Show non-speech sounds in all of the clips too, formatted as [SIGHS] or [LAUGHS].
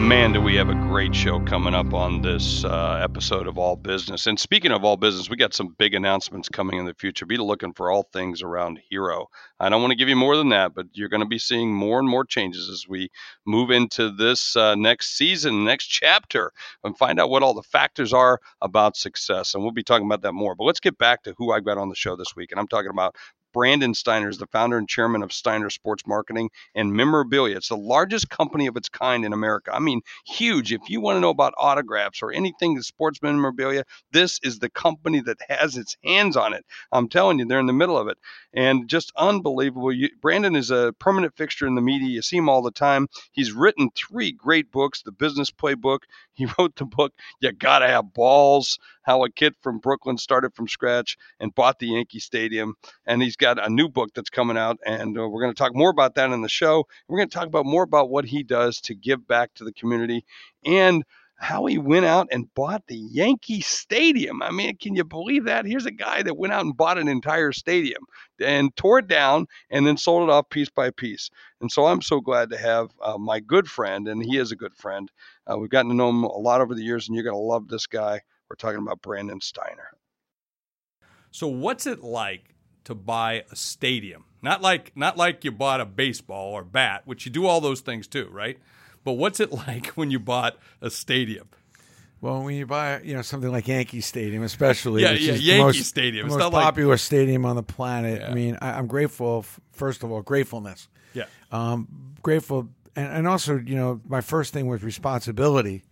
Man, do we have a great show coming up on this uh, episode of All Business. And speaking of All Business, we got some big announcements coming in the future. Be looking for all things around Hero. I don't want to give you more than that, but you're going to be seeing more and more changes as we move into this uh, next season, next chapter, and find out what all the factors are about success. And we'll be talking about that more. But let's get back to who I've got on the show this week. And I'm talking about Brandon Steiner is the founder and chairman of Steiner Sports Marketing and Memorabilia. It's the largest company of its kind in America. I mean, huge. If you want to know about autographs or anything sports memorabilia, this is the company that has its hands on it. I'm telling you, they're in the middle of it. And just unbelievable. You, Brandon is a permanent fixture in the media. You see him all the time. He's written three great books The Business Playbook. [LAUGHS] He wrote the book, You Gotta Have Balls How a Kid from Brooklyn Started from Scratch and Bought the Yankee Stadium. And he's got a new book that's coming out. And uh, we're going to talk more about that in the show. We're going to talk about more about what he does to give back to the community and how he went out and bought the Yankee Stadium. I mean, can you believe that? Here's a guy that went out and bought an entire stadium and tore it down and then sold it off piece by piece. And so I'm so glad to have uh, my good friend, and he is a good friend. Uh, we've gotten to know him a lot over the years, and you're going to love this guy. We're talking about Brandon Steiner. So, what's it like to buy a stadium? Not like not like you bought a baseball or bat, which you do all those things too, right? But what's it [LAUGHS] like when you bought a stadium? Well, when you buy, you know, something like Yankee Stadium, especially, Yeah, yeah, is Yankee the most, Stadium. the most not like- popular stadium on the planet. Yeah. I mean, I, I'm grateful. f- First of all, gratefulness. Yeah. Um, grateful, and, and also, you know, my first thing was responsibility,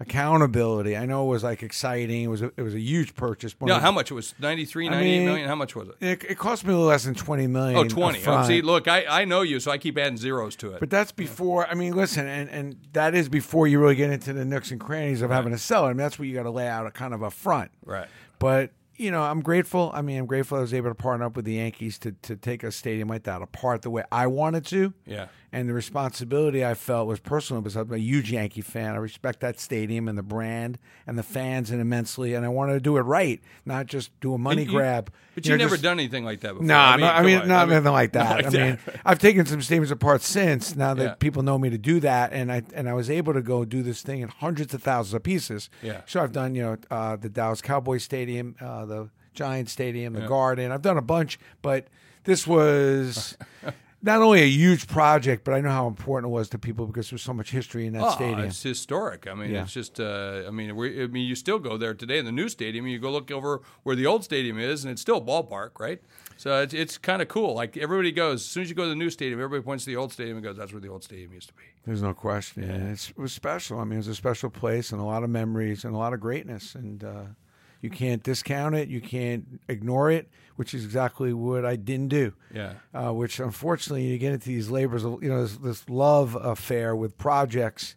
accountability. I know it was like exciting. It was a, it was a huge purchase. One No, how much it was? 93, I 98 mean, million? How much was it? It, it cost me a little less than twenty million. Oh, 20. Oh, see, look, I, I know you, so I keep adding zeros to it. But that's before. I mean, listen, and, and that is before you really get into the nooks and crannies of having to sell it. I mean, that's what you got to lay out a kind of a front. right. But you know, I'm grateful. I mean, I'm grateful I was able to partner up with the Yankees to to take a stadium like that apart the way I wanted to. Yeah. And the responsibility I felt was personal because I'm a huge Yankee fan. I respect that stadium and the brand and the fans and immensely, and I wanted to do it right, not just do a money you- grab. But You you've know, never just- done anything like that before. no, I mean, I mean, on. not I mean, nothing like [LAUGHS] that. like I mean, that. I've taken some stadiums apart since. Now that Yeah. people know me to do that, and I and I was able to go do this thing in hundreds of thousands of pieces. Yeah. So I've done, you know, uh, the Dallas Cowboys Stadium, uh, the Giants Stadium, the Garden. I've done a bunch, but this was [LAUGHS] not only a huge project, but I know how important it was to people because there's so much history in that Oh, stadium. it's historic. I mean, Yeah. it's just. Uh, I mean, we, I mean, you still go there today in the new stadium. and You go look over where the old stadium is, and it's still a ballpark, right? So it's, it's kind of cool. Like everybody goes as soon as you go to the new stadium, everybody points to the old stadium and goes, "That's where the old stadium used to be." There's no question. Yeah. It's, it was special. I mean, it was a special place and a lot of memories and a lot of greatness. And uh, you can't discount it. You can't ignore it, which is exactly what I didn't do. Yeah. Uh, which unfortunately, you get into these labors, of, you know, this, this love affair with projects.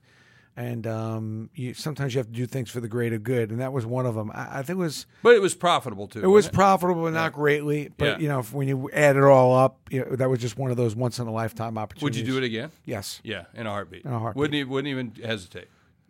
And um, you, sometimes you have to do things for the greater good, and that was one of them. I, I think it was But it was profitable too. it was wasn't profitable, but not greatly. But Yeah. you know, if- when you add it all up, you know, that was just one of those once in a lifetime opportunities. Would you do it again? Yes. Yeah, in a heartbeat. In a heartbeat. Wouldn't even, wouldn't even hesitate.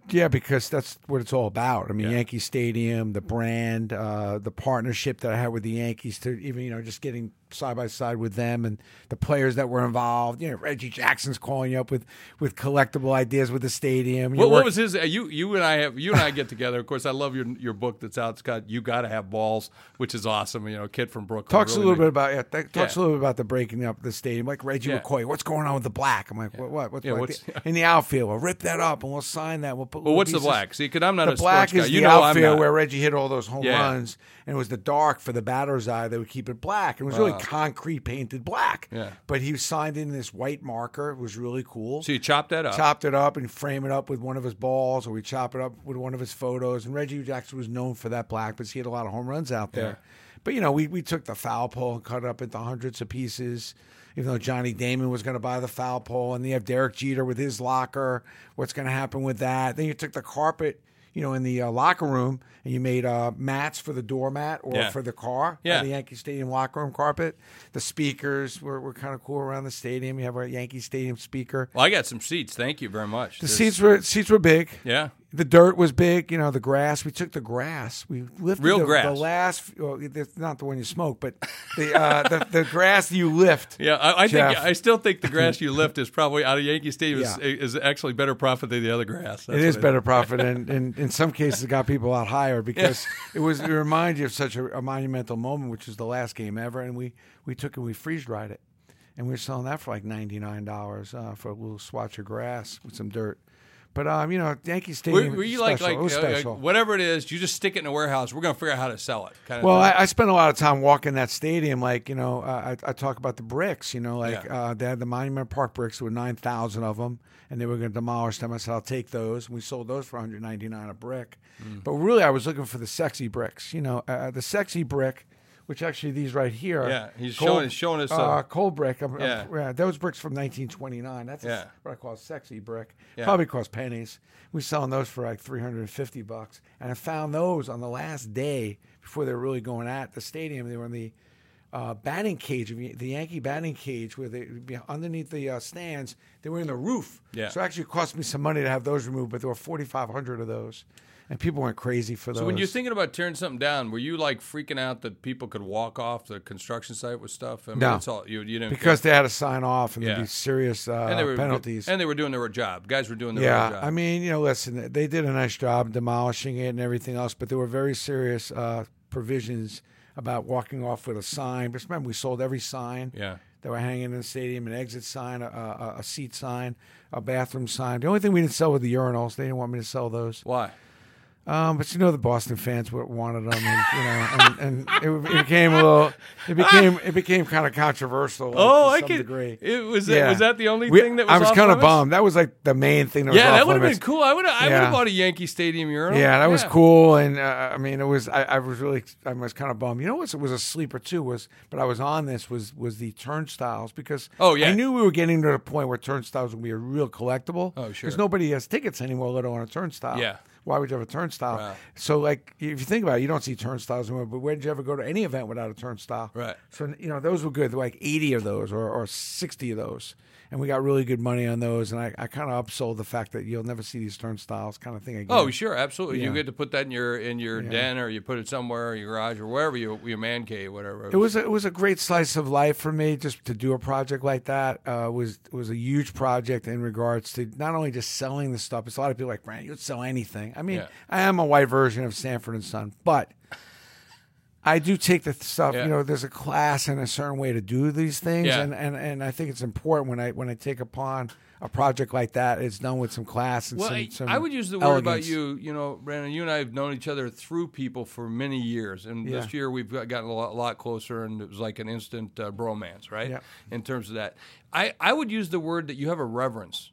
Yeah, because that's what it's all about. I mean, Yeah. Yankee Stadium, the brand, uh, the partnership that I had with the Yankees, to even you know just getting side by side with them and the players that were involved. You know, Reggie Jackson's calling you up with with collectible ideas with the stadium. You What, was his? Uh, you you and I have you and I get together. Of course, I love your your book that's out. It's got you got to have balls, which is awesome. You know, kid from Brooklyn Talks really a little bit about yeah. Th- talks Yeah. a little bit about the breaking up the stadium, like Reggie Yeah. McCoy. What's going on with the black? I'm like, what? What? What's, Yeah, what? what's- [LAUGHS] in the outfield? We'll rip that up and we'll sign that. We'll put. Well, what's the black? See, because I'm not the a black is guy. You the know, I'm outfield where Reggie hit all those home runs, and it was the dark for the batter's eye that would keep it black. It was really. Concrete painted black. Yeah. But he was signed in this white marker. It was really cool. So you chopped that up. Chopped it up and frame it up with one of his balls, or we chop it up with one of his photos. And Reggie Jackson was known for that black, but he had a lot of home runs out there. But you know, we, we took the foul pole and cut it up into hundreds of pieces. Even though Johnny Damon was going to buy the foul pole, and then you have Derek Jeter with his locker. What's going to happen with that? Then you took the carpet. You know, in the uh, locker room, and you made uh, mats for the doormat or Yeah. for the car, Yeah. the Yankee Stadium locker room carpet. The speakers were, were kind of cool around the stadium. You have a Yankee Stadium speaker. Well, I got some seats. Thank you very much. The This- seats were seats were big. Yeah. The dirt was big, you know. The grass. We took the grass. We lifted Real the, grass. The last, well, it's not the one you smoke, but the uh, the, the [LAUGHS] grass you lift. Yeah, I, I think I still think the grass you [LAUGHS] lift is probably out of Yankee Stadium is, Yeah. is actually better profit than the other grass. That's it is better profit, and, [LAUGHS] and in some cases, it got people out higher because it was. It reminded you of such a, a monumental moment, which was the last game ever, and we we took and we freeze dried it, and we were selling that for like ninety nine dollars uh, for a little swatch of grass with some dirt. But um, you know, Yankee Stadium. were you was like special. like, it was uh, like, whatever it is, you just stick it in a warehouse. We're gonna figure out how to sell it. Kind of Well. I, I spent a lot of time walking that stadium. Like you know, uh, I, I talk about the bricks. You know, like Yeah. uh, they had the Monument Park bricks. There were nine thousand of them, and they were going to demolish them. I said, I'll take those. We sold those for one hundred ninety nine a brick. Mm. But really, I was looking for the sexy bricks. You know, uh, the sexy brick, which actually these right here. Yeah, he's cold- showing- showing us, uh, uh, cold brick. I'm- Yeah. yeah, those bricks from nineteen twenty nine. That's a- Yeah. what I call a sexy brick. Yeah. Probably cost pennies. We selling those for like three hundred and fifty bucks, and I found those on the last day before they were really going at the stadium. They were in the uh, batting cage, of the Yankee batting cage, where they underneath the uh, stands. They were in the roof. Yeah. So actually it actually cost me some money to have those removed, but there were forty five hundred of those, and people went crazy for those. so when you're thinking about tearing something down, were you like freaking out that people could walk off the construction site with stuff? I mean, No. it's all you, you didn't because they had to sign off and Yeah. there'd be serious uh, and they were penalties. and they were doing their job. Guys were doing their Yeah, job. I mean, you know, listen, they did a nice job demolishing it and everything else, but there were very serious uh, provisions about walking off with a sign. Just remember, we sold every sign yeah. that were hanging in the stadium: an exit sign, a, a, a seat sign, a bathroom sign. The only thing we didn't sell were the urinals. They didn't want me to sell those. Why? Um, but you know, the Boston fans wanted them, and you know, and, and it, it became a little, it became, it became kind of controversial. Oh, to I can. degree. It was Yeah. was that the only We- thing that was I was kind of bummed. That was like the main thing that was Yeah, that would have been cool. I would have. I would have bought a Yankee Stadium urinal. Yeah, that was cool, and uh, I mean, it was. I, I was really, I was kind of bummed. You know what? was a sleeper too was, but I was on this was was the turnstiles because Oh, yeah. I knew we were getting to the point where turnstiles would be a real collectible. Oh, sure. because nobody has tickets anymore, let alone a turnstile. Yeah. Why would you have a turnstile? Right. So, like, if you think about it, you don't see turnstiles anymore. But where did you ever go to any event without a turnstile? Right. So, you know, those were good. There were like 80 of those or, or 60 of those. And we got really good money on those. And I, I kind of upsold the fact that you'll never see these turnstiles kind of thing again. Oh, sure, absolutely. You get to put that in your in your Yeah. den, or you put it somewhere, in your garage, or wherever you your man cave, whatever. It was a, it was a great slice of life for me just to do a project like that. Uh, was was a huge project in regards to not only just selling the stuff. It's a lot of people like Brand, you'd sell anything. I mean, Yeah. I am a white version of Sanford and Son, but I do take the stuff. Yeah. You know, there's a class and a certain way to do these things, Yeah. and, and and I think it's important when I when I take upon a project like that, it's done with some class and well, some, I, some I would use the word about you. You know, Brandon, you and I have known each other through people for many years, and Yeah. this year we've got, gotten a lot, lot closer, and it was like an instant uh, bromance, right? Yeah. In terms of that, I I would use the word that you have a reverence.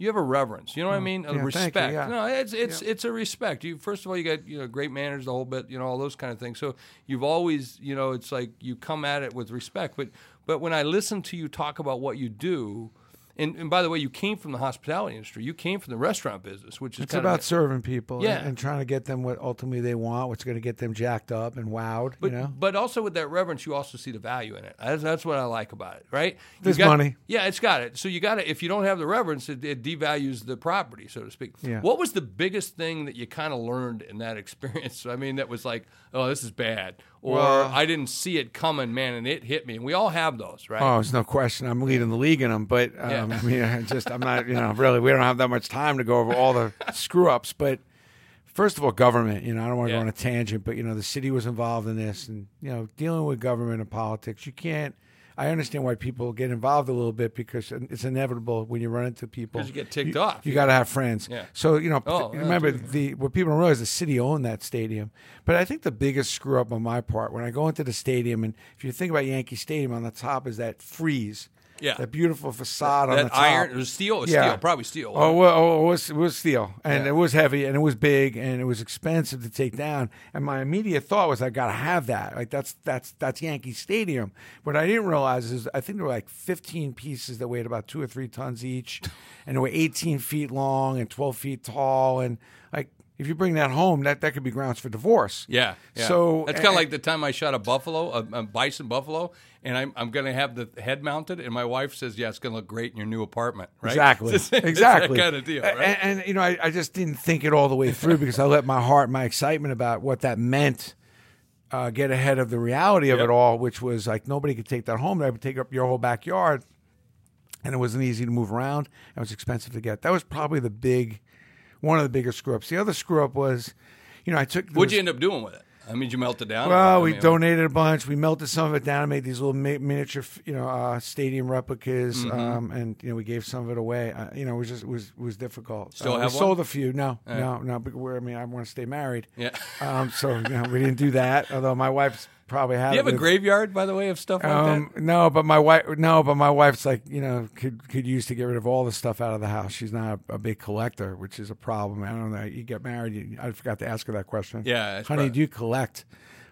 You have a reverence. You know what I mean? A Mm. yeah, thank you, respect. yeah. No, it's it's it's a respect. You first of all, you got you know great manners, the whole bit. You know all those kind of things. So you've always you know it's like you come at it with respect. But but when I listen to you talk about what you do. And, and by the way, you came from the hospitality industry. You came from the restaurant business, which is It's about of, serving people Yeah. and, and trying to get them what ultimately they want, what's going to get them jacked up and wowed. But, you know, but also with that reverence, you also see the value in it. That's, that's what I like about it, right? There's got- money. Yeah, it's got it. So you got to, if you don't have the reverence, it, it devalues the property, so to speak. Yeah. What was the biggest thing that you kind of learned in that [LAUGHS] experience? I mean, that was like, oh, this is bad. Or Well- I didn't see it coming, man, and it hit me. And we all have those, right? Oh, there's no question. I'm leading the league in them, but um, Yeah. [LAUGHS] I mean, I just I'm not. You know, really, we don't have that much time to go over all the [LAUGHS] screw ups. But first of all, government. You know, I don't want to Yeah. go on a tangent, but you know, the city was involved in this, and you know, dealing with government and politics, you can't. I understand why people get involved a little bit because it's inevitable when you run into people. 'Cause you get ticked off. You got to have friends. Yeah. So you know, Oh, remember the what people don't realize the city owned that stadium. But I think the biggest screw up on my part when I go into the stadium and if you think about Yankee Stadium on the top is that frieze. Yeah. That beautiful facade on that the top. iron, it was steel, it was Yeah. steel, probably steel. Oh, well, oh, it was it was steel, and Yeah. it was heavy, and it was big, and it was expensive to take down. And my immediate thought was, I got to have that. Like that's that's that's Yankee Stadium. What I didn't realize is, I think there were like 15 pieces that weighed about two or three tons each, and they were 18 feet long and 12 feet tall, and like if you bring that home, that that could be grounds for divorce. Yeah. yeah. So that's kind of like the time I shot a buffalo, a, a bison buffalo, and I'm, I'm going to have the head mounted, and my wife says, "Yeah, it's going to look great in your new apartment." Right? Exactly. [LAUGHS] It's, it's exactly. that kind of deal, right? And, and you know, I, I just didn't think it all the way through because I let my heart, my excitement about what that meant, uh, get ahead of the reality of Yep. it all, which was like nobody could take that home. That would take up your whole backyard, and it wasn't easy to move around. and It was expensive to get. That was probably the big, one of the bigger screw ups. The other screw up was, you know, I took. What'd was- you end up doing with it? I mean, did you melt it down? well, I we mean, donated a bunch. We melted some of it down and made these little mi- miniature, you know, uh, stadium replicas. Mm-hmm. Um, and you know, we gave some of it away. Uh, you know, it was just it was was difficult. Still uh, have we one? sold a few. No, no, no. But we're, I mean, I want to stay married. Yeah. Um, so you know, we didn't do that. Although my wife's probably had. Do you have a with- graveyard, by the way, of stuff like Um, no, but my wife, no, but my wife's like, you know, could could use to get rid of all the stuff out of the house. She's not a, a big collector, which is a problem. I don't know. You get married, you, I forgot to ask her that question. Yeah, honey, right. do you collect?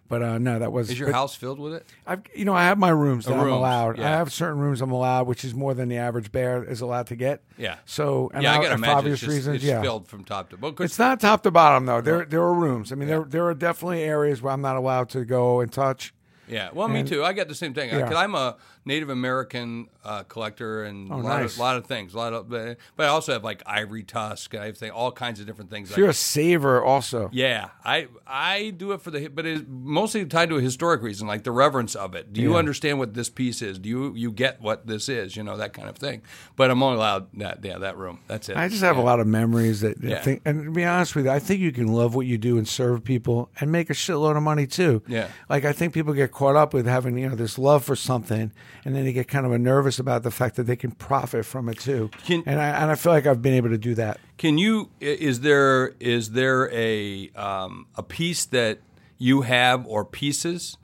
But uh, no, that was. Is your but house filled with it? I've, you know, I have my rooms that I'm rooms, allowed. I have certain rooms I'm allowed, which is more than the average bear is allowed to get. Yeah. So, and yeah, I I, got to for obvious just, reasons, it's yeah. filled from top to bottom. It's not top to bottom though. There, there are rooms. I mean, there, there are definitely areas where I'm not allowed to go and touch. Yeah, well, me too. I got the same thing. Yeah. Because I'm a Native American uh, collector and a lot, Oh, nice. of, lot of things. A lot of, but I also have like ivory tusk. I have thing, all kinds of different things. So I- you're a saver also. yeah, I I do it for the, but it's mostly tied to a historic reason, like the reverence of it. Do you Yeah. understand what this piece is? Do you you get what this is? You know that kind of thing. But I'm only allowed that yeah that room. That's it. I just have a lot of memories that that Yeah. think, and to be honest with you, I think you can love what you do and serve people and make a shitload of money too. Yeah. Like I think people get caught up with having you know this love for something, and then they get kind of nervous about the fact that they can profit from it too. Can- and I and I feel like I've been able to do that. Can you? Is there is there a um, a piece that you have or pieces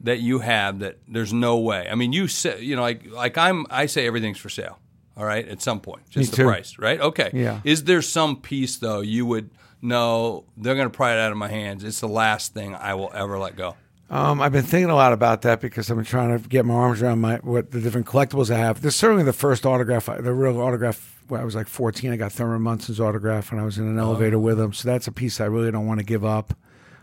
that you have that there's no way? I mean, you say you know like like I'm I say everything's for sale. All right, at some point, just the too. price, right? Okay. Yeah. Is there some piece though you would know they're going to pry it out of my hands? It's the last thing I will ever let go. Um, I've been thinking a lot about that because I've been trying to get my arms around my what the different collectibles I have. There's certainly the first autograph, the real autograph. When I was like 14, I got Thurman Munson's autograph, and I was in an elevator with him. So that's a piece I really don't want to give up.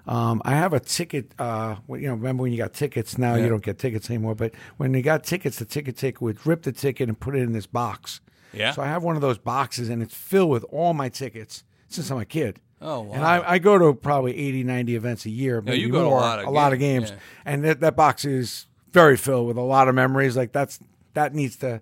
Um, I have a ticket. Uh, you know, remember when you got tickets? Now Yeah. you don't get tickets anymore. But when you got tickets, the ticket taker would rip the ticket and put it in this box. Yeah. So I have one of those boxes, and it's filled with all my tickets since I'm a kid. Oh, wow. And I, I go to probably 80, 90 events a year. Yeah, you maybe go to a more, lot of a lot of games, and that, that box is very filled with a lot of memories. Like that's that needs to.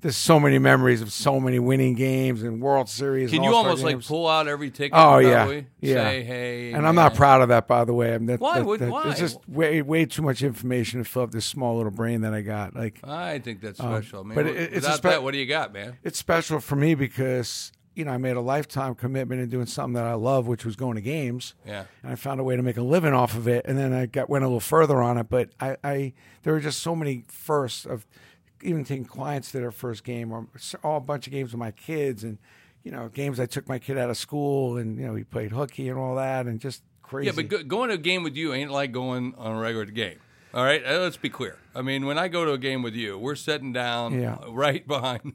There's so many memories of so many winning games and World Series. Can and you All-Star almost like games. pull out every ticket? Oh yeah, probably, yeah. Say hey, and I'm not man. proud of that, by the way. I mean, that, Why that- would- that- why? It's just way way too much information to fill up this small little brain that I got. Like I think that's special. I mean, Um, but but it- it's a without spe- that, what do you got, man? it's special for me because you know I made a lifetime commitment in doing something that I love, which was going to games. Yeah. and I found a way to make a living off of it. And then I got went a little further on it, but I, I there were just so many firsts of even taking clients to their first game or all a bunch of games with my kids and you know games I took my kid out of school and you know he played hooky and all that and just crazy. Yeah, but go, going to a game with you ain't like going on a regular game. All right, Uh, let's be clear. I mean, when I go to a game with you, we're sitting down Yeah. right [LAUGHS] behind,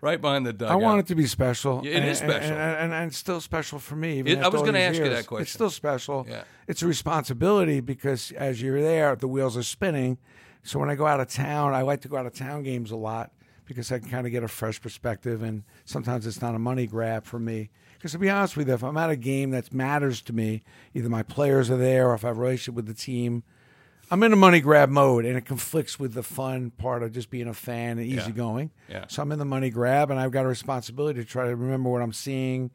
right behind the dugout. I want it to be special. It and, is special. and, and, and, it's still special for me. It- I was gonna these ask you that question. It's still special. Yeah. It's a responsibility because as you're there, the wheels are spinning. So when I go out of town, I like to go out of town games a lot because I can kind of get a fresh perspective, and sometimes it's not a money grab for me. Because to be honest with you, if I'm at a game that matters to me, either my players are there or if I have a relationship with the team, I'm in a money grab mode, and it conflicts with the fun part of just being a fan and easygoing. Yeah. So I'm in the money grab, and I've got a responsibility to try to remember what I'm seeing.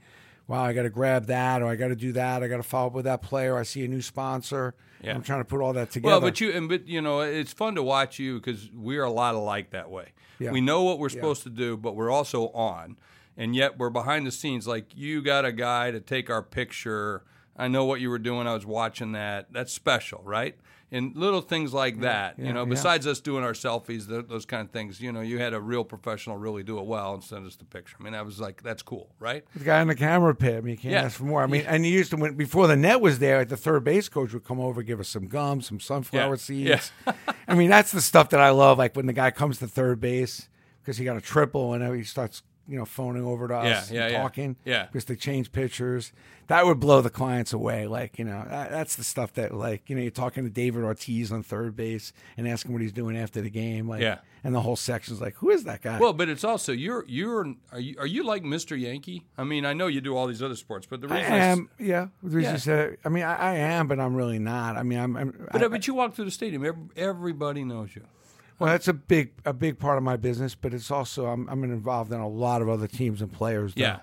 Wow, I got to grab that, or I got to do that. I got to follow up with that player. I see a new sponsor. Yeah. I'm trying to put all that together. Well, but you and but you know, it's fun to watch you because we're a lot alike that way. Yeah. We know what we're supposed to do, but we're also on, and yet we're behind the scenes. Like you got a guy to take our picture. I know what you were doing. I was watching that. That's special, right? And little things like that, you yeah, know. yeah. Besides us doing our selfies, th- those kind of things, you know, you had a real professional really do it well and send us the picture. I mean, that was like that's cool, right? the guy in the camera pit. I mean, you can't Yeah. ask for more. I mean, and you used to when before the net was there, the third base coach would come over, give us some gum, some sunflower seeds. [LAUGHS] I mean, that's the stuff that I love. Like when the guy comes to third base because he got a triple and he starts you know phoning over to us, yeah, and talking, Yeah. because they change pictures. That would blow the clients away. Like you know, that, that's the stuff that like you know you're talking to David Ortiz on third base and asking what he's doing after the game. Like, Yeah. and the whole section's like, who is that guy? Well, but it's also you're you're are you are you like Mr. Yankee? I mean, I know you do all these other sports, but the I reason I am, yeah. The reason Yeah. you said I mean, I, I am, but I'm really not. I mean, I'm. I'm but, I- but you walk through the stadium, everybody knows you. Well, that's a big a big part of my business, but it's also I'm I'm involved in a lot of other teams and players. though. Yeah.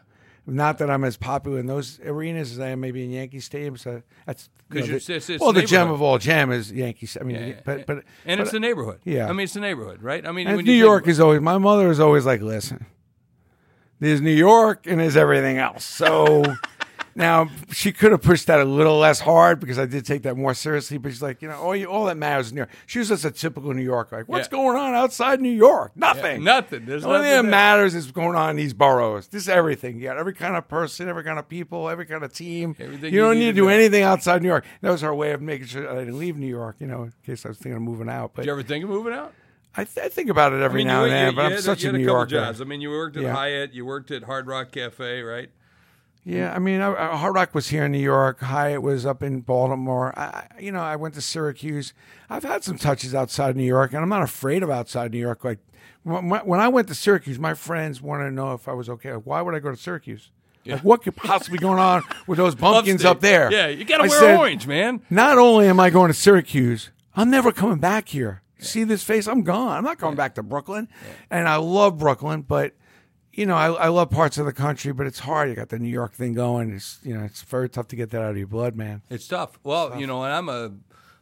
Not that I'm as popular in those arenas as I am maybe in Yankee Stadium. So that's you 'Cause know, the- it's- it's well, the gem of all gem is Yankee. I mean, Yeah, yeah, but but and but, it's the neighborhood. yeah. I mean, it's the neighborhood, right? I mean, when New you York is always my mother is always like, listen, there's New York and there's everything else. So. [LAUGHS] Now she could have pushed that a little less hard because I did take that more seriously. But she's like, you know, all you, all that matters is New York. She was just a typical New Yorker. Like, what's Yeah. going on outside New York? Nothing. nothing. There's The only thing nothing that there. matters is what's going on in these boroughs. This is everything. You got every kind of person, every kind of people, every kind of team. Everything you you don't need need to do anything outside New York. That was her way of making sure I didn't leave New York. You know, in case I was thinking of moving out. But Did you ever think of moving out? I, th- I think about it every I mean, now and then. but I'm such a New a couple Yorker. jobs. I mean, you worked at Yeah. Hyatt, you worked at Hard Rock Cafe, right? Yeah, I mean, I, Hard Rock was here in New York. Hyatt was up in Baltimore. I, you know, I went to Syracuse. I've had some touches outside New York, and I'm not afraid of outside New York. Like when, I went to Syracuse, my friends wanted to know if I was okay. Why would I go to Syracuse? Like, what could possibly be going on with those [LAUGHS] bumpkins up there? Yeah, you got to wear said, orange, man. Not only am I going to Syracuse, I'm never coming back here. See this face? I'm gone. I'm not going back to Brooklyn. And I love Brooklyn, but you know, I, I love parts of the country, but it's hard. You got the New York thing going. It's you know, it's very tough to get that out of your blood, man. It's tough. Well, you know, and I'm a,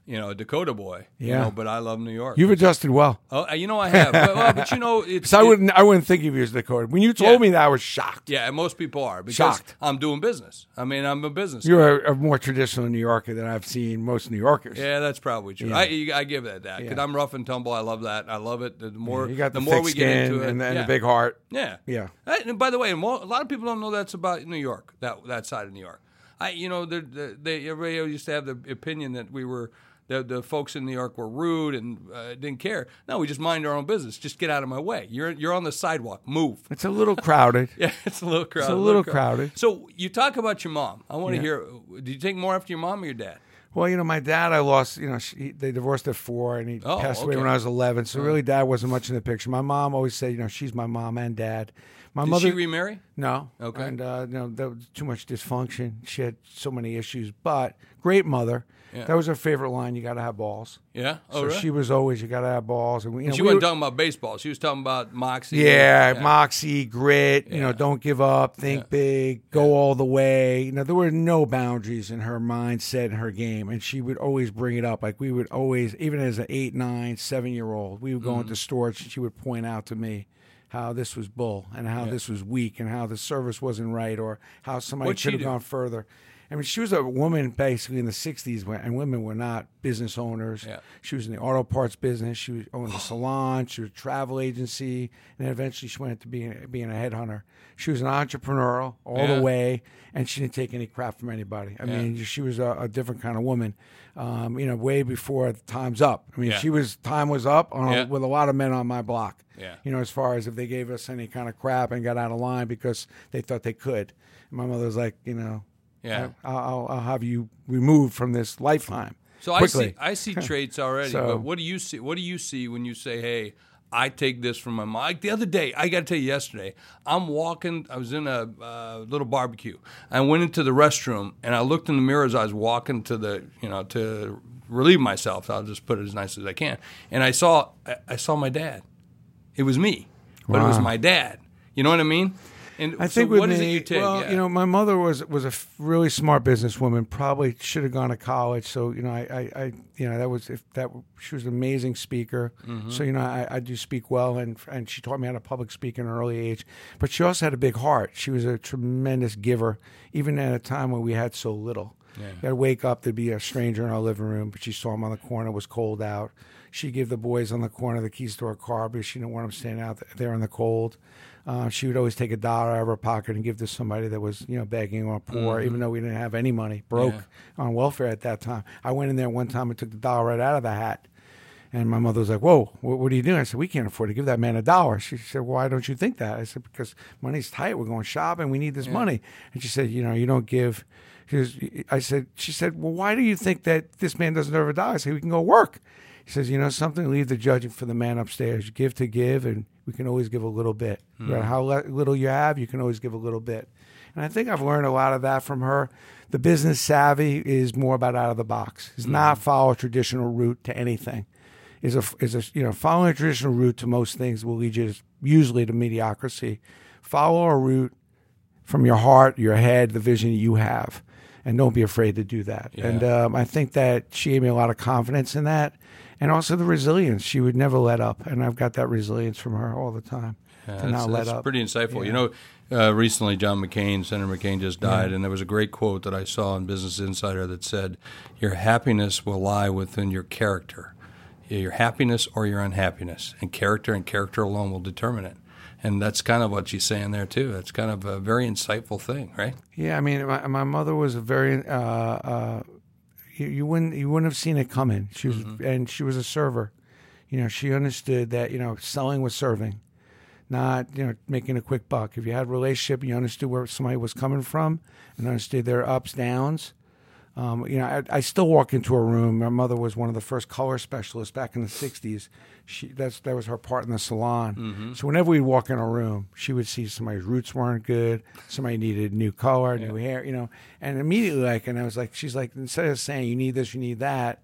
you know, a Dakota boy. You Yeah. know, but I love New York. You've adjusted well. oh, you know, I have. but, well, but you know, it's. [LAUGHS] I wouldn't I wouldn't think of you as Dakota. When you told Yeah. me that, I was shocked. Yeah, and most people are because Shocked. I'm doing business. I mean, I'm a business. You're a, a more traditional New Yorker than I've seen most New Yorkers. Yeah, that's probably true. Yeah. I, I give that that because Yeah. I'm rough and tumble. I love that. I love it. The more You got the, more thick we skin get into it, and, and the big heart. Yeah, Yeah. Uh, And by the way, a lot of people don't know that's about New York. That that side of New York. I, you know, they, they everybody used to have the opinion that we were the the folks in New York were rude and uh, didn't care. No, we just mind our own business. Just get out of my way. You're you're on the sidewalk. Move. It's a little crowded. [LAUGHS] Yeah, it's a little crowded. It's a little crowded. So you talk about your mom. I want to Yeah. hear. Did you take more after your mom or your dad? Well, you know, my dad, I lost. You know, she, they divorced at four, and he Oh, passed away okay. when I was eleven. So really, dad wasn't much in the picture. My mom always said, you know, she's my mom and dad. My Did mother, she remarry? no, Okay. and uh, you know, there was too much dysfunction. She had so many issues, but great mother. Yeah. That was her favorite line. You got to have balls. Yeah. Oh, so really? she was always, you got to have balls, and we, you know, She we wasn't were- talking about baseball. She was talking about moxie. Yeah, moxie, grit. You know, don't give up, think big, go all the way. You know, there were no boundaries in her mindset and her game, and she would always bring it up. Like we would always, even as an eight, nine, seven year old, we would go Mm-hmm. into stores. and She would point out to me how this was bull and how this was weak and how the service wasn't right or how somebody What'd could have do? gone further. I mean, she was a woman basically in the '60s, when, and women were not business owners. Yeah. She was in the auto parts business. She was owned a [SIGHS] salon. She was a travel agency, and then eventually she went to being being a headhunter. She was an entrepreneurial all Yeah. the way, and she didn't take any crap from anybody. I mean, she was a, a different kind of woman. Um, you know, way before time's up. I mean, Yeah. she was time was up on Yeah. with a lot of men on my block. Yeah. You know, as far as if they gave us any kind of crap and got out of line because they thought they could. And my mother was like, you know, Yeah. I'll, I'll, I'll have you removed from this lifetime. So I see I see [LAUGHS] traits already. So- but what do you see? What do you see when you say, "Hey, I take this from my mom"? Like the other day, I got to tell you, yesterday, I'm walking. I was in a uh, little barbecue. I went into the restroom and I looked in the mirror as I was walking to the, you know, to relieve myself. I'll just put it as nice as I can. And I saw I saw my dad. It was me, but it was my dad. You know what I mean? And I so think with what me, is it you take? well, Yeah. you know, my mother was was a f- really smart businesswoman. Probably should have gone to college. So you know, I, I, I you know, that was if that she was an amazing speaker. Mm-hmm. So you know, I, I do speak well, and and she taught me how to public speak in an early age. But she also had a big heart. She was a tremendous giver, even at a time when we had so little. Yeah. I'd wake up to be a stranger in our living room, but she saw him on the corner. It was cold out. She'd give the boys on the corner the keys to her car because she didn't want them standing out there in the cold. Uh, she would always take a dollar out of her pocket and give to somebody that was, you know, begging or poor, even though we didn't have any money, broke Yeah. on welfare at that time. I went in there one time and took the dollar right out of the hat. And my mother was like, "Whoa, what, what are you doing?" I said, "We can't afford to give that man a dollar." She said, "Why don't you think that?" I said, "Because money's tight. We're going shopping. We need this money." And she said, "You know, you don't give." She was, I said, "She said, well, why do you think that this man doesn't deserve a dollar?" I said, "We can go work." He says, "You know something? Leave the judging for the man upstairs. Give to give, and we can always give a little bit. No matter how le- little you have, you can always give a little bit." And I think I've learned a lot of that from her. The business savvy is more about out of the box. It's not follow a traditional route to anything. Is a is a you know following a traditional route to most things will lead you usually to mediocrity. Follow a route from your heart, your head, the vision you have, and don't be afraid to do that. And um, I think that she gave me a lot of confidence in that, and also the resilience. She would never let up, and I've got that resilience from her all the time to that's, not let that's up. pretty insightful. You know, uh, recently John McCain, Senator McCain, just died, and there was a great quote that I saw in Business Insider that said, "Your happiness will lie within your character, your happiness or your unhappiness, and character and character alone will determine it." And that's kind of what she's saying there too. That's kind of a very insightful thing, right? Yeah, I mean, my, my mother was a very. Uh, uh, you, you wouldn't you wouldn't have seen it coming. She was, mm-hmm. and she was a server. You know, she understood that you know selling was serving, not you know making a quick buck. If you had a relationship, you understood where somebody was coming from, and understood their ups downs. Um, you know, I, I still walk into a room. My mother was one of the first color specialists back in the '60s. She that's that was her part in the salon. So whenever we'd walk in a room, she would see somebody's roots weren't good, somebody needed new color, new hair, you know, and immediately like, and I was like, she's like, instead of saying you need this, you need that,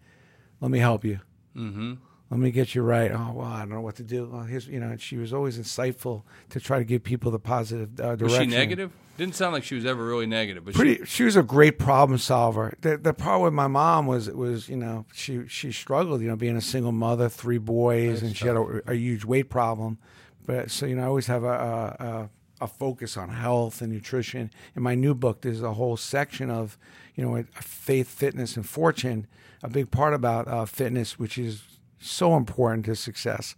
let me help you. Mm-hmm. Let me get you right. Oh well, I don't know what to do. Well, here's you know, and she was always insightful to try to give people the positive uh, direction. Was she negative? Didn't sound like she was ever really negative, but she, pretty she was a great problem solver the the part with my mom was was you know she she struggled you know being a single mother three boys and she had a, a huge weight problem but so you know i always have a, a a a focus on health and nutrition in my new book there's a whole section of you know faith fitness and fortune a big part about uh, fitness which is so important to success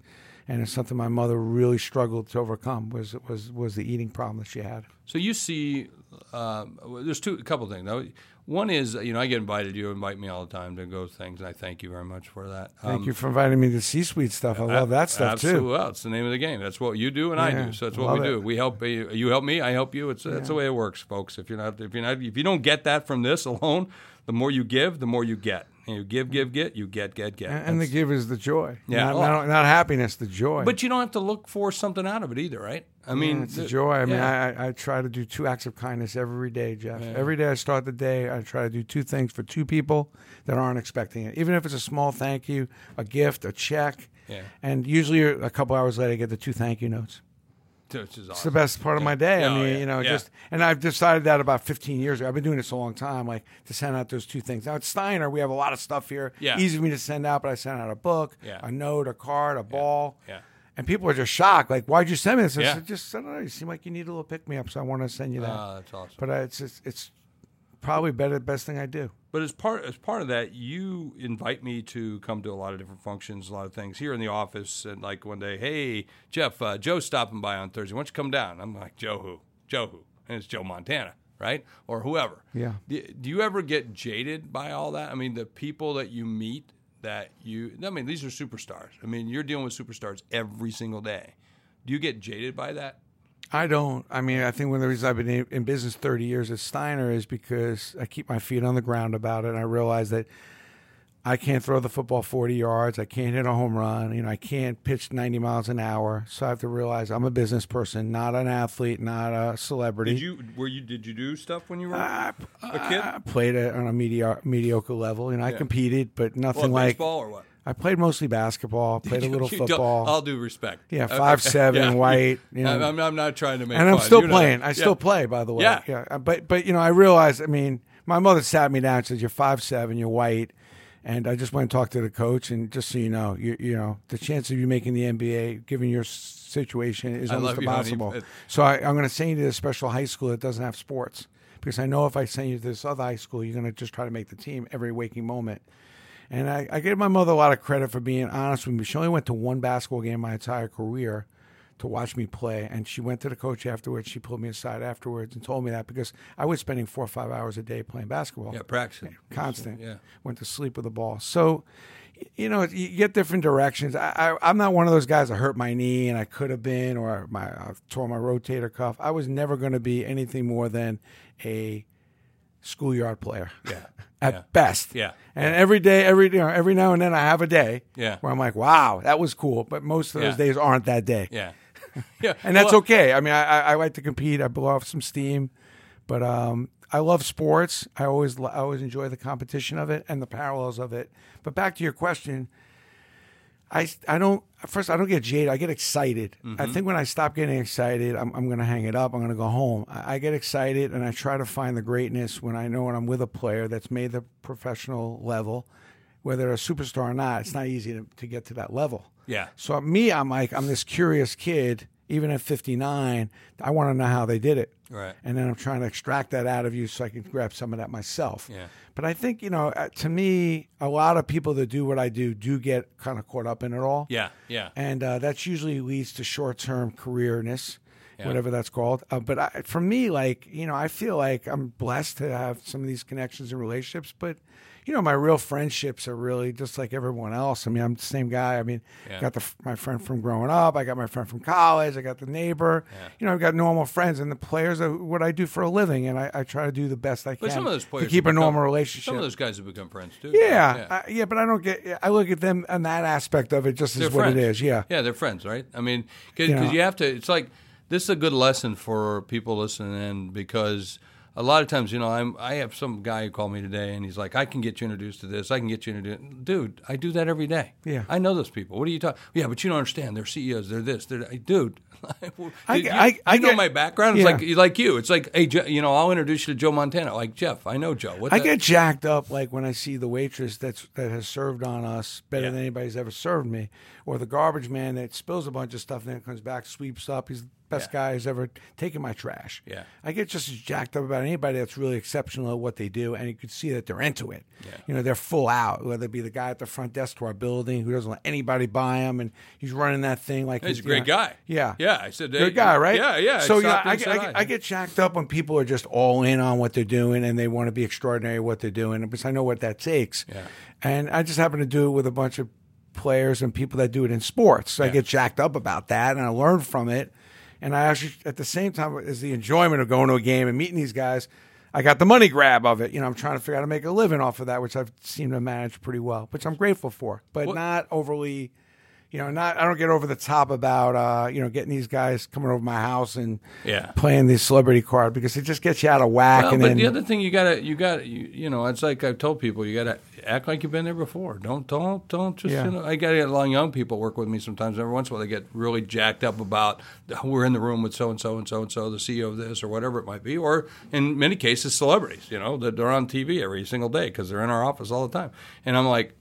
and it's something my mother really struggled to overcome was was was the eating problem that she had So you see, well, there's two, a couple things. Now, One is, you know, I get invited. You invite me all the time to go things, and I thank you very much for that. Thank Um, you for inviting me to C-suite stuff. I love that stuff Absolutely. too. Well, it's the name of the game. That's what you do, and I do. So that's what we do. We help you. You help me. I help you. It's that's the way it works, folks. If you're not, if you're not, if you don't get that from this alone, the more you give, the more you get. And you give, give, get. You get, get, get. And, and the give is the joy. Yeah. Not, Oh. not, not happiness, the joy. but you don't have to look for something out of it either, right? I mean, Yeah, it's the- joy. I mean, yeah. I, I try to do two acts of kindness every day, Jeff. Every day I start the day, I try to do two things for two people that aren't expecting it. Even if it's a small thank you, a gift, a check. Yeah. And usually a couple hours later, I get the two thank you notes. It's the best part of my day. Yeah, I oh, mean, yeah, you know, yeah. just and I've decided that about 15 years ago. I've been doing this a long time, like to send out those two things. Now at Steiner, we have a lot of stuff here. Yeah. Easy for me to send out, but I sent out a book, Yeah. a note, a card, a ball. Yeah. And people are just shocked. Like, why'd you send me this? I said, just I don't know. You seem like you need a little pick me up, so I want to send you that. Ah, that's awesome. but uh, it's just, it's probably better, best thing I do. But as part as part of that, you invite me to come to a lot of different functions, a lot of things here in the office. And like one day, hey Jeff, uh, Joe's stopping by on Thursday. Why don't you come down? I'm like Joe who? Joe who? And it's Joe Montana, right? Or whoever. Yeah. Do, do you ever get jaded by all that? I mean, the people that you meet that you. I mean, these are superstars. I mean, you're dealing with superstars every single day. Do you get jaded by that? I don't. I mean, I think one of the reasons I've been in, in business 30 years at Steiner is because I keep my feet on the ground about it. And I realize that I can't throw the football 40 yards. I can't hit a home run. You know, I can't pitch 90 miles an hour. So I have to realize I'm a business person, not an athlete, not a celebrity. Did you were you did you do stuff when you were I, a kid? I played it on a mediocre, mediocre level. You know, I competed, but nothing What, like. baseball or what? I played mostly basketball. [LAUGHS] Played a little football. All due respect. Yeah, Okay. five seven, Yeah. white. [LAUGHS] You know, I'm, I'm, not trying to make. and I'm fun. still You playing. I Yeah. still play, by the way. Yeah. yeah. But but you know, I realized. I mean, my mother sat me down and said, "You're five seven. You're white." And I just went and talked to the coach, and just so you know, you you know, the chance of you making the NBA, given your situation, is I almost you, impossible. so I, I'm going to send you to a special high school that doesn't have sports, because I know if I send you to this other high school, you're going to just try to make the team every waking moment. And I, I give my mother a lot of credit for being honest with me. She only went to one basketball game my entire career to watch me play. And she went to the coach afterwards. She pulled me aside afterwards and told me that because I was spending four or five hours a day playing basketball. Yeah, practicing. Constant. Yeah. Went to sleep with the ball. So, you know, you get different directions. I, I, I'm not one of those guys that hurt my knee and I could have been, or my I tore my rotator cuff. I was never going to be anything more than a schoolyard player. Yeah. [LAUGHS] At Yeah. best. Yeah. And every day, every you know, every now and then, I have a day. Yeah. Where I'm like, wow, that was cool. But most of those Yeah. days aren't that day. Yeah. [LAUGHS] Yeah. And that's Well, okay. I mean, I, I, I like to compete. I blow off some steam, but um, I love sports. I always I always enjoy the competition of it and the parallels of it. But back to your question, I I don't first I don't get jaded. I get excited. I mm-hmm. think when I stop getting excited, I'm I'm going to hang it up. I'm going to go home. I, I get excited and I try to find the greatness when I know when I'm with a player that's made the professional level, whether they're a superstar or not. It's not easy to, to get to that level. Yeah. So me, I'm like, I'm this curious kid, even at 59. I want to know how they did it. Right. And then I'm trying to extract that out of you so I can grab some of that myself. Yeah. But I think, you know, uh, to me, a lot of people that do what I do do get kind of caught up in it all. Yeah. Yeah. And uh, that usually leads to short term careerness, Yeah. whatever that's called. Uh, but I, for me, like, you know, I feel like I'm blessed to have some of these connections and relationships. But, you know, my real friendships are really just like everyone else. I mean, I'm the same guy. I mean, Yeah. got the my friend from growing up. I got my friend from college. I got the neighbor. You know, I've got normal friends, and the players are what I do for a living, and I, I try to do the best I can But some of those players to keep a become- normal relationship. Some of those guys have become friends too. yeah, I, yeah, but I don't get. I look at them and that aspect of it just They're as what it is. Yeah, Yeah, they're friends, right? I mean, because You know. you have to. It's like this is a good lesson for people listening in because a lot of times, you know, I'm I have some guy who called me today and he's like, I can get you introduced to this. I can get you introduced. Dude, I do that every day. Yeah. I know those people. What are you talking? Yeah, but you don't understand. They're CEOs. They're this. They're that. dude. [LAUGHS] I- you, I- I you know get- my background. It's yeah. like like you. It's like hey, you know, I'll introduce you to Joe Montana. Like Jeff, I know Joe. What I the- get jacked up like when I see the waitress that's that has served on us better Yeah. than anybody's ever served me, or the garbage man that spills a bunch of stuff and then comes back, sweeps up. He's best Yeah. guy who's ever taken my trash. Yeah. I get just as jacked up about anybody that's really exceptional at what they do, and you can see that they're into it. Yeah. You know, they're full out. Whether it be the guy at the front desk to our building who doesn't let anybody buy him, and he's running that thing like He's a you great know- guy. Yeah, Yeah, I said, hey, good guy, right? Yeah, yeah. So yeah, I, and I. I get jacked up when people are just all in on what they're doing and they want to be extraordinary at what they're doing because I know what that takes. Yeah. And I just happen to do it with a bunch of players and people that do it in sports. So I get jacked up about that and I learn from it. And I actually, at the same time as the enjoyment of going to a game and meeting these guys, I got the money grab of it. You know, I'm trying to figure out how to make a living off of that, which I've seemed to manage pretty well, which I'm grateful for, but What- not overly you know, not I don't get over the top about uh, you know getting these guys coming over my house and Yeah. playing the celebrity card because it just gets you out of whack. Well, and but then the other thing you gotta, you gotta, you, you know, it's like I've told people, you gotta act like you've been there before. Don't, don't, don't just. Yeah. You know, I got a lot of young people work with me sometimes. Every once in a while, they get really jacked up about we're in the room with so and so and so and so, the CEO of this or whatever it might be, or in many cases, celebrities. You know, that they're on TV every single day because they're in our office all the time. And I'm like,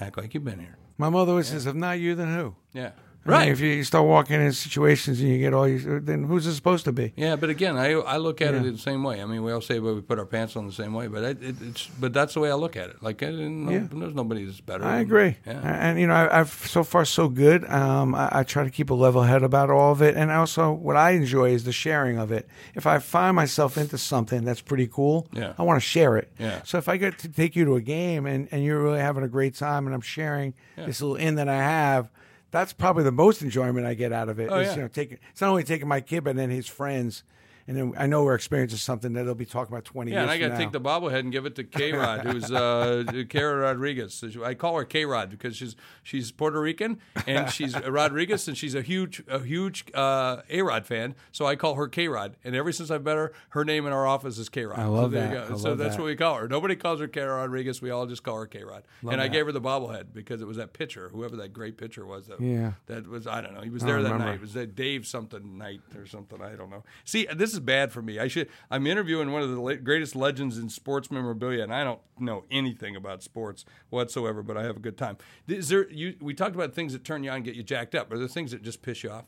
act like you've been here. My mother always says, "If not you, then who?" Yeah. I mean, Right. if you start walking in situations and you get all you, then who's it supposed to be? Yeah, but again, I I look at it the same way. I mean, we all say well, we put our pants on the same way, but it, it, it's but that's the way I look at it. Like, I didn't know, Yeah. there's nobody that's better. I agree, Yeah. and you know, I, I've so far so good. Um, I, I try to keep a level head about all of it, and also what I enjoy is the sharing of it. If I find myself into something that's pretty cool, Yeah. I want to share it. Yeah. So if I get to take you to a game and, and you're really having a great time, and I'm sharing this little in that I have. That's probably the most enjoyment I get out of it. Oh, is, yeah. you know, taking it's not only taking my kid, but then his friends, and then I know we're experiencing something that they'll be talking about twenty Yeah, years. and I got to take the bobblehead and give it to [LAUGHS] K Rod, who's uh, Kara Rodriguez. I call her K Rod because she's she's Puerto Rican and she's [LAUGHS] Rodriguez, and she's a huge a huge uh, A Rod fan. So I call her K Rod, and ever since I've met her, her name in our office is K Rod. I love so there that. I so that's that. what we call her. Nobody calls her Kara Rodriguez. We all just call her K Rod. And I that. gave her the bobblehead because it was that pitcher, whoever that great pitcher was. That, Yeah. that was I don't know. He was there that remember. night. It was that Dave something night or something. I don't know. See, this is bad for me. I should. I'm interviewing one of the greatest legends in sports memorabilia, and I don't know anything about sports whatsoever. But I have a good time. Is there? You? We talked about things that turn you on, and get you jacked up. Are there things that just piss you off?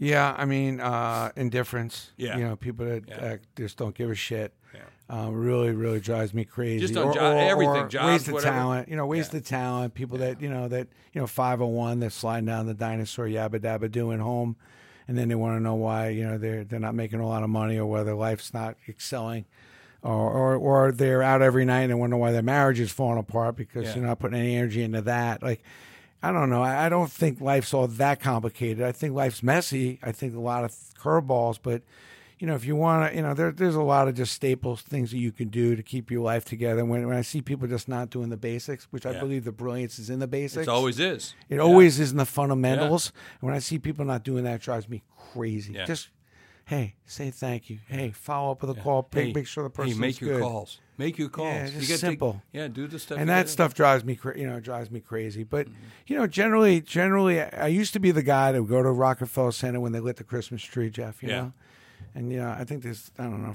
Yeah, I mean, uh, indifference. Yeah. You know, people that Yeah. uh, just don't give a shit. Yeah. Um, really, really drives me crazy. Just on jo- everything, jobs, wasted whatever. talent. You know, wasted talent. People that you know that you know five hundred one that sliding down the dinosaur yabba dabba doing home, and then they want to know why you know they're they're not making a lot of money or whether life's not excelling. or, or or they're out every night and they wonder why their marriage is falling apart because Yeah. you're not putting any energy into that. Like, I don't know. I, I don't think life's all that complicated. I think life's messy. I think a lot of curveballs, but you know, if you want to, you know, there, there's a lot of just staples things that you can do to keep your life together. When when I see people just not doing the basics, which I Yeah. believe the brilliance is in the basics, It always is. it always is in the fundamentals. And when I see people not doing that, it drives me crazy. Yeah. Just, hey, say thank you. Hey, follow up with a call. Make, Hey, make sure the person. Hey, make your good. calls. Make your calls. Yeah, You just gotta simple. yeah, do the stuff. And that stuff drives me, cra- you know, drives me crazy. But Mm-hmm. you know, generally, generally, I I used to be the guy that would go to Rockefeller Center when they lit the Christmas tree, Jeff. You Yeah. know, and know, I think there's I don't know,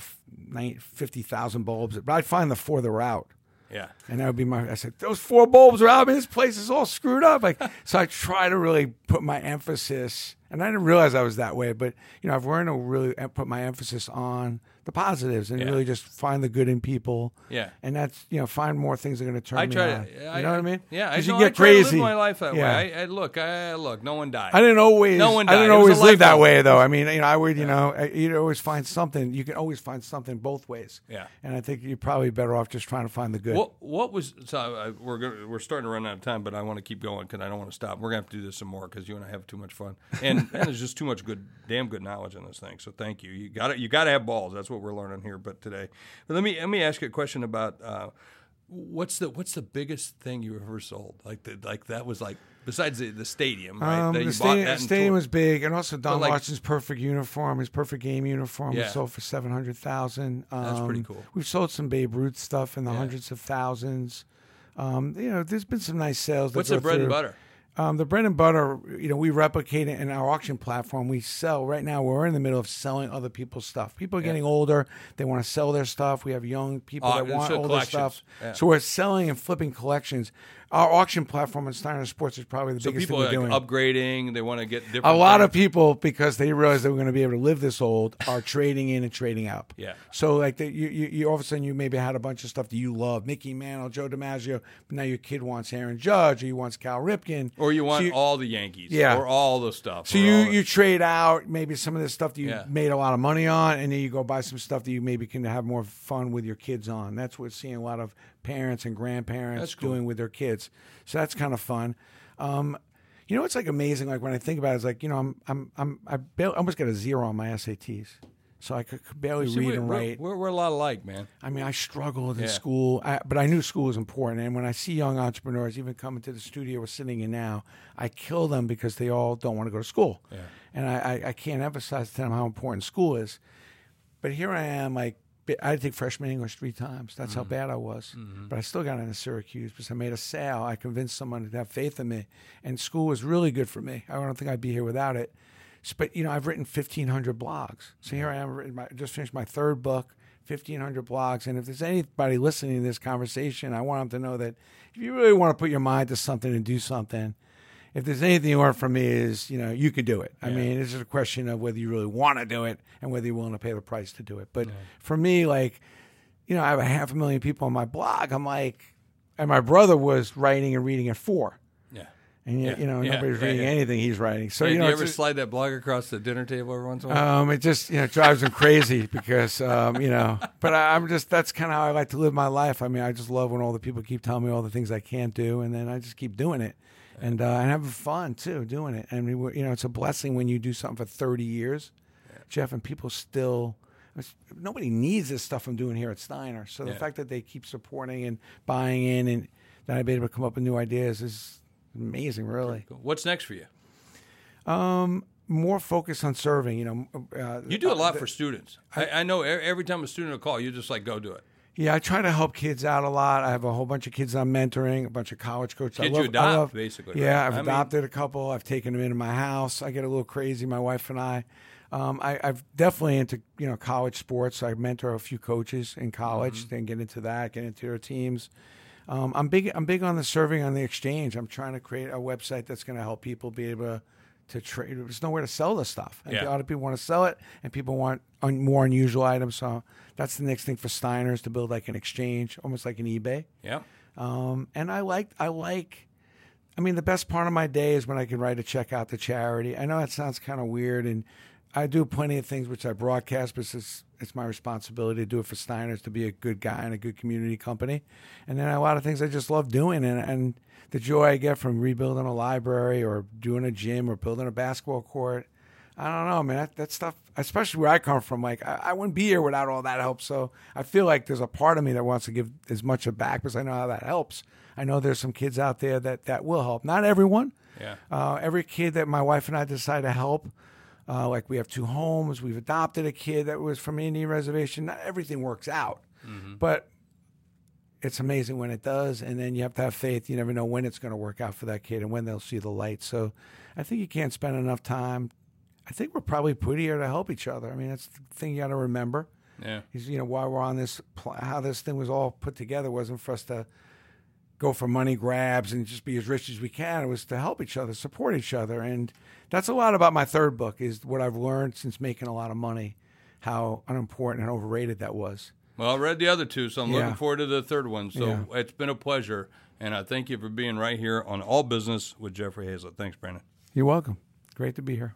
fifty thousand bulbs, but I'd find the four that were out. Yeah. And that would be my. I said, those four bulbs are out. Man, this place is all screwed up. Like, [LAUGHS] so I try to really put my emphasis, and I didn't realize I was that way, but you know, I've learned to really uh, put my emphasis on the positives and Yeah. really just find the good in people. Yeah. And that's you know, find more things that are going to turn I me try on. to. you I, know what I mean? Yeah, I you know, get I try to crazy. live my life that Yeah. way. I, I look. I, look. No one died. I didn't always. No one died. I didn't It always live that way, though. I mean, you know, I would, you know, you'd always find something. You can always find something both ways. Yeah. And I think you're probably better off just trying to find the good. What what was so we're gonna, we're starting to run out of time, but I want to keep going because I don't want to stop. We're gonna have to do this some more because you and I have too much fun, and and there's just too much good, damn good knowledge in this thing. So thank you. You got to you got to have balls. That's what we're learning here. But today, but let me let me ask you a question about uh, what's the what's the biggest thing you ever sold? Like the, like that was like besides the, the stadium, right? Um, that the stadium, bought that and stadium was big, and also Don like- Larsen's perfect uniform, his perfect game uniform, Yeah. was sold for seven hundred thousand. Um, That's pretty cool. We've sold some Babe Ruth stuff in the Yeah. hundreds of thousands. Um, you know, there's been some nice sales. What's the bread and butter? Um, the bread and butter, you know, we replicate it in our auction platform. We sell right now. We're in the middle of selling other people's stuff. People are getting older; they want to sell their stuff. We have young people Oh, that want older stuff. Yeah. So we're selling and flipping collections. Our auction platform in Steiner Sports is probably the So biggest people thing are we're like doing. upgrading. They want to get different. A lot of people, because they realize they were going to be able to live this old, are trading in and trading up. Yeah. So like the, you, you, you, all of a sudden you maybe had a bunch of stuff that you love, Mickey Mantle, Joe DiMaggio, but now your kid wants Aaron Judge, or you wants Cal Ripken, or you want So you- all the Yankees, Yeah. or all the stuff. So you you trade out maybe some of the stuff that you Yeah. made a lot of money on, and then you go buy some stuff that you maybe can have more fun with your kids on. That's what seeing a lot of parents and grandparents cool. doing with their kids. So that's kind of fun. Um, you know, it's like amazing. Like when I think about it, it's like you know, I'm I'm I'm I barely, almost got a zero on my SATs, so I could, could barely See, read we- and write. We're, we're a lot alike, man. I mean, I struggled in Yeah. school, I, but I knew school was important. And when I see young entrepreneurs, even coming to the studio we're sitting in now, I kill them because they all don't want to go to school. And I, I, I can't emphasize to them how important school is. But here I am, like, I had to take freshman English three times. That's Mm-hmm. how bad I was. But I still got into Syracuse because I made a sale. I convinced someone to have faith in me. And school was really good for me. I don't think I'd be here without it. But, you know, I've written 1,500 blogs. So here I am, written my, just finished my third book, 1,500 blogs. And if there's anybody listening to this conversation, I want them to know that if you really want to put your mind to something and do something, if there's anything you want from me is, you know, you could do it. I mean, it's just a question of whether you really want to do it and whether you're willing to pay the price to do it. But for me, like, you know, I have a half a million people on my blog. I'm like, and my brother was writing and reading at four. Yeah. And, you, Yeah. you know, Yeah. nobody's Yeah, reading yeah. anything he's writing. So, you do you ever just- slide that blog across the dinner table every once in a while? um, it just you know drives them crazy because um, you know. [LAUGHS] But I, I'm just that's kind of how I like to live my life. I mean, I just love when all the people keep telling me all the things I can't do, and then I just keep doing it, and uh, and having fun too doing it. And we're- you know, it's a blessing when you do something for 30 years, Jeff, and people still. Nobody needs this stuff I'm doing here at Steiner. So the Yeah. fact that they keep supporting and buying in, and that I've been able to come up with new ideas is amazing, really. Cool. What's next for you? More focus on serving. You know, uh, You do a lot for students. I, I know every time a student will call, you just like go do it. Yeah, I try to help kids out a lot. I have a whole bunch of kids I'm mentoring, a bunch of college coaches. I Kids you love, I adopt, love- basically, Yeah, right? I've I mean- adopted a couple. I've taken them into my house. I get a little crazy, my wife and I. Um, I, I've definitely into you know college sports. I mentor a few coaches in college. Mm-hmm. Then get into that, get into their teams. Um, I'm big. I'm big on the serving on the exchange. I'm trying to create a website that's going to help people be able to, to trade. There's nowhere to sell this stuff. And Yeah. A lot of people want to sell it, and people want un, more unusual items. So that's the next thing for Steiners to build like an exchange, almost like an eBay. Yeah. Um, and I like, I like, I mean, the best part of my day is when I can write a check out to charity. I know that sounds kind of weird, and I do plenty of things which I broadcast, but it's, it's my responsibility to do it for Steiner's to be a good guy and a good community company. And then a lot of things I just love doing, and, and the joy I get from rebuilding a library or doing a gym or building a basketball court. I don't know, man. That, that stuff, especially where I come from, like I, I, wouldn't be here without all that help. So I feel like there's a part of me that wants to give as much of back because I know how that helps. I know there's some kids out there that that will help. Not everyone. Yeah. Uh, every kid that my wife and I decide to help, uh, like we have two homes, we've adopted a kid that was from Indian reservation. Not everything works out, mm-hmm. but it's amazing when it does. And then you have to have faith. You never know when it's going to work out for that kid and when they'll see the light. So I think you can't spend enough time I think we're probably put here to help each other. I mean, that's the thing you got to remember. Yeah. Is you know why we're on this, how this thing was all put together wasn't for us to go for money grabs and just be as rich as we can. It was to help each other, support each other, and that's a lot about my third book. Is what I've learned since making a lot of money, how unimportant and overrated that was. Well, I read the other two, so I'm yeah. looking forward to the third one. So yeah. it's been a pleasure, and I thank you for being right here on All Business with Jeffrey Hayzlett. Thanks, Brandon. You're welcome. Great to be here.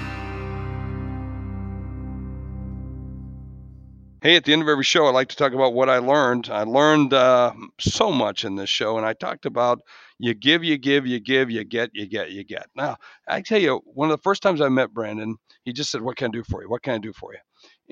Hey, at the end of every show, I like to talk about what I learned. I learned uh, so much in this show, and I talked about you give, you give, you give, you get, you get, you get. Now, I tell you, one of the first times I met Brandon, he just said, What can I do for you? What can I do for you?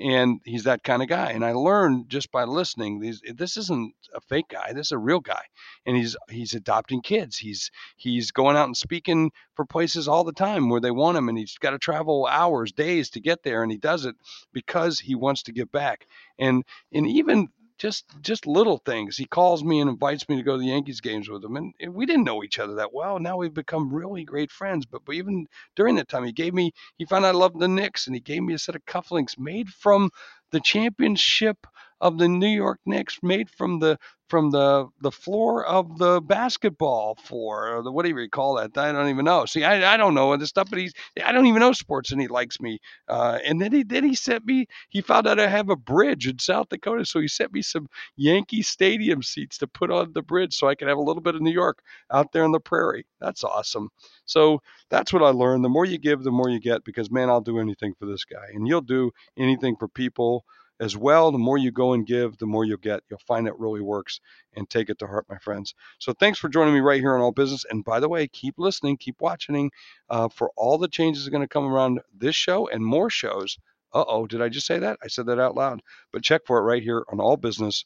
And he's that kind of guy. And I learned just by listening. These, this isn't a fake guy. This is a real guy, and he's he's adopting kids. He's he's going out and speaking for places all the time where they want him, and he's got to travel hours, days to get there, and he does it because he wants to give back. And and even just just little things. He calls me and invites me to go to the Yankees games with him, and, we didn't know each other that well. Now we've become really great friends. But, but even during that time, he gave me he found out I loved the Knicks, and he gave me a set of cufflinks made from the championship of the New York Knicks, made from the from the the floor of the basketball floor or the whatever you call that. I don't even know. See, I, I don't know this stuff, but he's I don't even know sports, and he likes me. Uh, and then he then he sent me. He found out I have a bridge in South Dakota, so he sent me some Yankee Stadium seats to put on the bridge, so I could have a little bit of New York out there on the prairie. That's awesome. So that's what I learned. The more you give, the more you get. Because man, I'll do anything for this guy, and you'll do anything for people as well. The more you go and give, the more you'll get. You'll find it really works and take it to heart, my friends. So thanks for joining me right here on All Business. And by the way, keep listening, keep watching uh, for all the changes that are going to come around this show and more shows. Uh oh, did I just say that? I said that out loud. But check for it right here on All Business,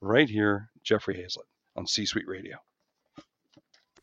right here, Jeffrey Hayzlett on C Suite Radio.